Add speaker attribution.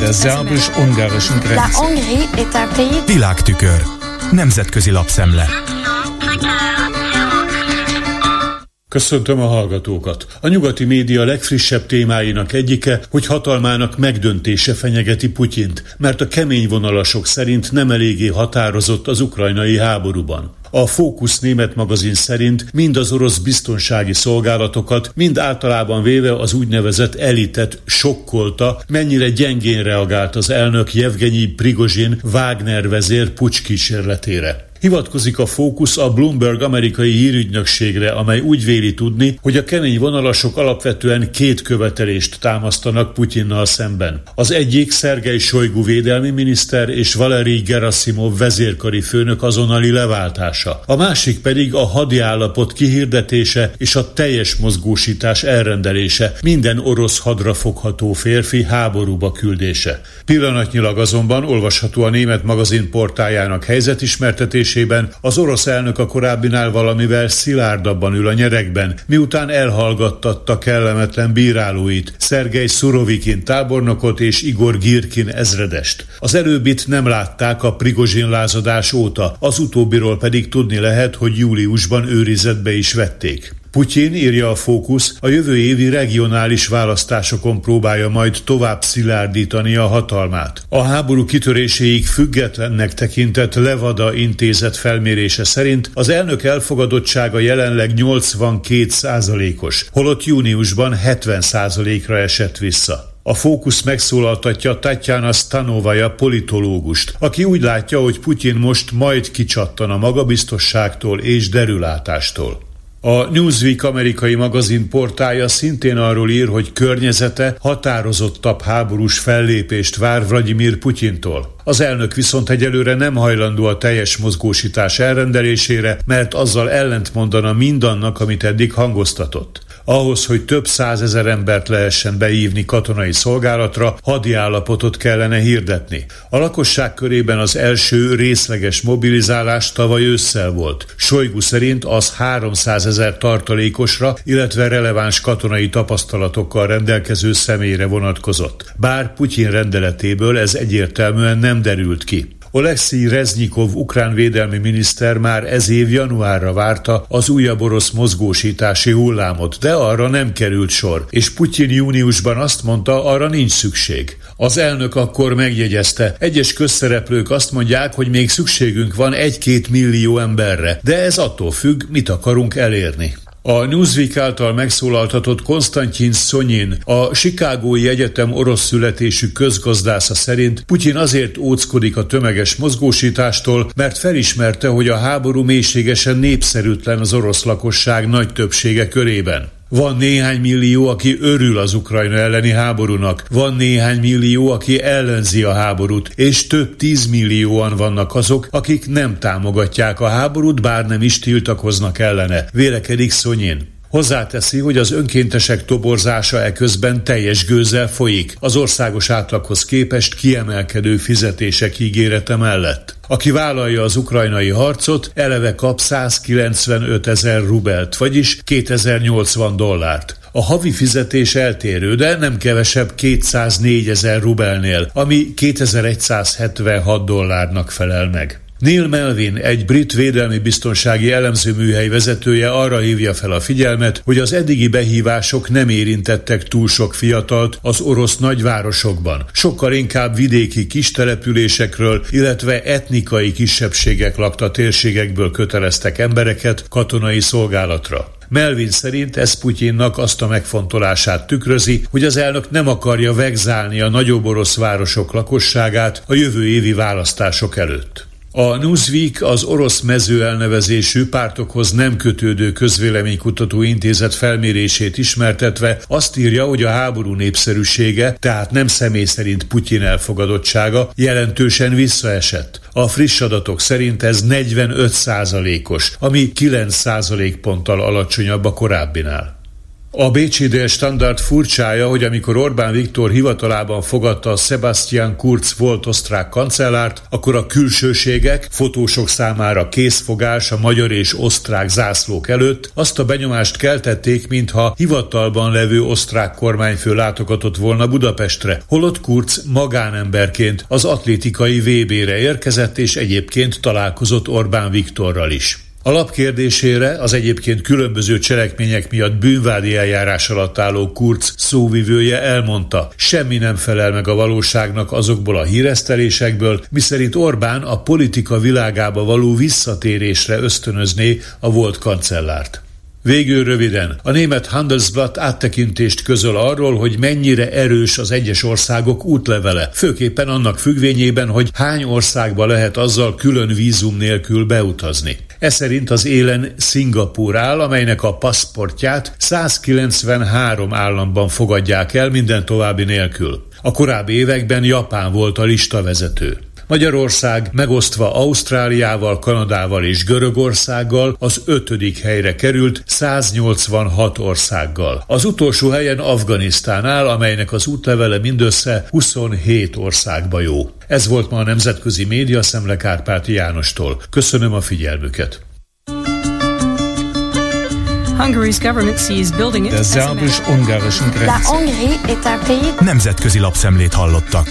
Speaker 1: Der szerbus-ungarischen Grenze. Világtükör. Nemzetközi lapszemle. Köszöntöm a hallgatókat! A nyugati média legfrissebb témáinak egyike, hogy hatalmának megdöntése fenyegeti Putyint, mert a kemény vonalasok szerint nem eléggé határozott az ukrajnai háborúban. A Fókusz német magazin szerint mind az orosz biztonsági szolgálatokat, mind általában véve az úgynevezett elitet sokkolta, mennyire gyengén reagált az elnök Jevgenyi Prigozsin Wagner vezér pucs kísérletére. Hivatkozik a fókusz a Bloomberg amerikai hírügynökségre, amely úgy véli tudni, hogy a kemény vonalasok alapvetően két követelést támasztanak Putyinnal szemben. Az egyik Szergei Sojgu védelmi miniszter és Valerij Gerasimov vezérkari főnök azonnali leváltása. A másik pedig a hadiállapot kihirdetése és a teljes mozgósítás elrendelése, minden orosz hadra fogható férfi háborúba küldése. Pillanatnyilag azonban olvasható a német magazin portájának helyzetismertetés döntésében az orosz elnök a korábbinál valamivel szilárdabban ül a nyerekben, miután elhallgattatta kellemetlen bírálóit, Szergej Szurovikin tábornokot és Igor Girkin ezredest. Az előbbit nem látták a Prigozsin lázadás óta, az utóbbiról pedig tudni lehet, hogy júliusban őrizetbe is vették. Putyin, írja a Fókusz, a jövő évi regionális választásokon próbálja majd tovább szilárdítani a hatalmát. A háború kitöréséig függetlennek tekintett Levada intézet felmérése szerint az elnök elfogadottsága jelenleg 82 százalékos, holott júniusban 70 százalékra esett vissza. A fókusz megszólaltatja Tatjana Stanovaja politológust, aki úgy látja, hogy Putyin most majd kicsattan a magabiztosságtól és derülátástól. A Newsweek amerikai magazin portája szintén arról ír, hogy környezete határozottabb háborús fellépést vár Vladimir Putyintól. Az elnök viszont egyelőre nem hajlandó a teljes mozgósítás elrendelésére, mert azzal ellentmondana mindannak, amit eddig hangoztatott. Ahhoz, hogy több százezer embert lehessen beívni katonai szolgálatra, hadi állapotot kellene hirdetni. A lakosság körében az első részleges mobilizálás tavaly ősszel volt. Sojgu szerint az 300 ezer tartalékosra, illetve releváns katonai tapasztalatokkal rendelkező személyre vonatkozott. Bár Putyin rendeletéből ez egyértelműen nem derült ki. Oleksiy Reznyikov ukrán védelmi miniszter már ez év januárra várta az újabb orosz mozgósítási hullámot, de arra nem került sor, és Putyin júniusban azt mondta, arra nincs szükség. Az elnök akkor megjegyezte, egyes közszereplők azt mondják, hogy még szükségünk van egy-két millió emberre, de ez attól függ, mit akarunk elérni. A Newsweek által megszólaltatott Konstantin Szonyin, a Chicagói Egyetem orosz születésű közgazdásza szerint Putyin azért óckodik a tömeges mozgósítástól, mert felismerte, hogy a háború mélységesen népszerűtlen az orosz lakosság nagy többsége körében. Van néhány millió, aki örül az Ukrajna elleni háborúnak, van néhány millió, aki ellenzi a háborút, és több tízmillióan vannak azok, akik nem támogatják a háborút, bár nem is tiltakoznak ellene, vélekedik Szonyén. Hozzáteszi, hogy az önkéntesek toborzása eközben teljes gőzzel folyik, az országos átlaghoz képest kiemelkedő fizetések ígérete mellett. Aki vállalja az ukrajnai harcot, eleve kap 195 ezer rubelt, vagyis 2080 dollárt. A havi fizetés eltérő, de nem kevesebb 204 ezer rubelnél, ami 2176 dollárnak felel meg. Neil Melvin, egy brit védelmi biztonsági elemzőműhely vezetője arra hívja fel a figyelmet, hogy az eddigi behívások nem érintettek túl sok fiatalt az orosz nagyvárosokban. Sokkal inkább vidéki kistelepülésekről, illetve etnikai kisebbségek lakta térségekből köteleztek embereket katonai szolgálatra. Melvin szerint ez Putyinnak azt a megfontolását tükrözi, hogy az elnök nem akarja vegzálni a nagyobb orosz városok lakosságát a jövő évi választások előtt. A Newsweek az orosz mező elnevezésű pártokhoz nem kötődő közvéleménykutató intézet felmérését ismertetve azt írja, hogy a háború népszerűsége, tehát nem személy szerint Putyin elfogadottsága jelentősen visszaesett. A friss adatok szerint ez 45 százalékos, ami 9 százalékponttal alacsonyabb a korábbinál. A Bécsi Dél standard furcsája, hogy amikor Orbán Viktor hivatalában fogadta Sebastian Kurz volt osztrák kancellárt, akkor a külsőségek, fotósok számára készfogás a magyar és osztrák zászlók előtt azt a benyomást keltették, mintha hivatalban levő osztrák kormányfő látogatott volna Budapestre, holott Kurz magánemberként az atlétikai VB-re érkezett és egyébként találkozott Orbán Viktorral is. Alapkérdésére az egyébként különböző cselekmények miatt bűnvádi eljárás alatt álló Kurz szóvivője elmondta, semmi nem felel meg a valóságnak azokból a híresztelésekből, miszerint Orbán a politika világába való visszatérésre ösztönözné a volt kancellárt. Végül röviden, a német Handelsblatt áttekintést közöl arról, hogy mennyire erős az egyes országok útlevele, főképpen annak függvényében, hogy hány országba lehet azzal külön vízum nélkül beutazni. Ez szerint az élen Szingapúr áll, amelynek a paszportját 193 államban fogadják el minden további nélkül. A korábbi években Japán volt a listavezető. Magyarország megosztva Ausztráliával, Kanadával és Görögországgal az ötödik helyre került 186 országgal. Az utolsó helyen Afganisztán áll, amelynek az útlevele mindössze 27 országba jó. Ez volt ma a Nemzetközi Média Szemle Kárpáti Jánostól. Köszönöm a figyelmüket.
Speaker 2: Der szerbus-ungarischen Grenze. Nemzetközi lapszemlét hallottak.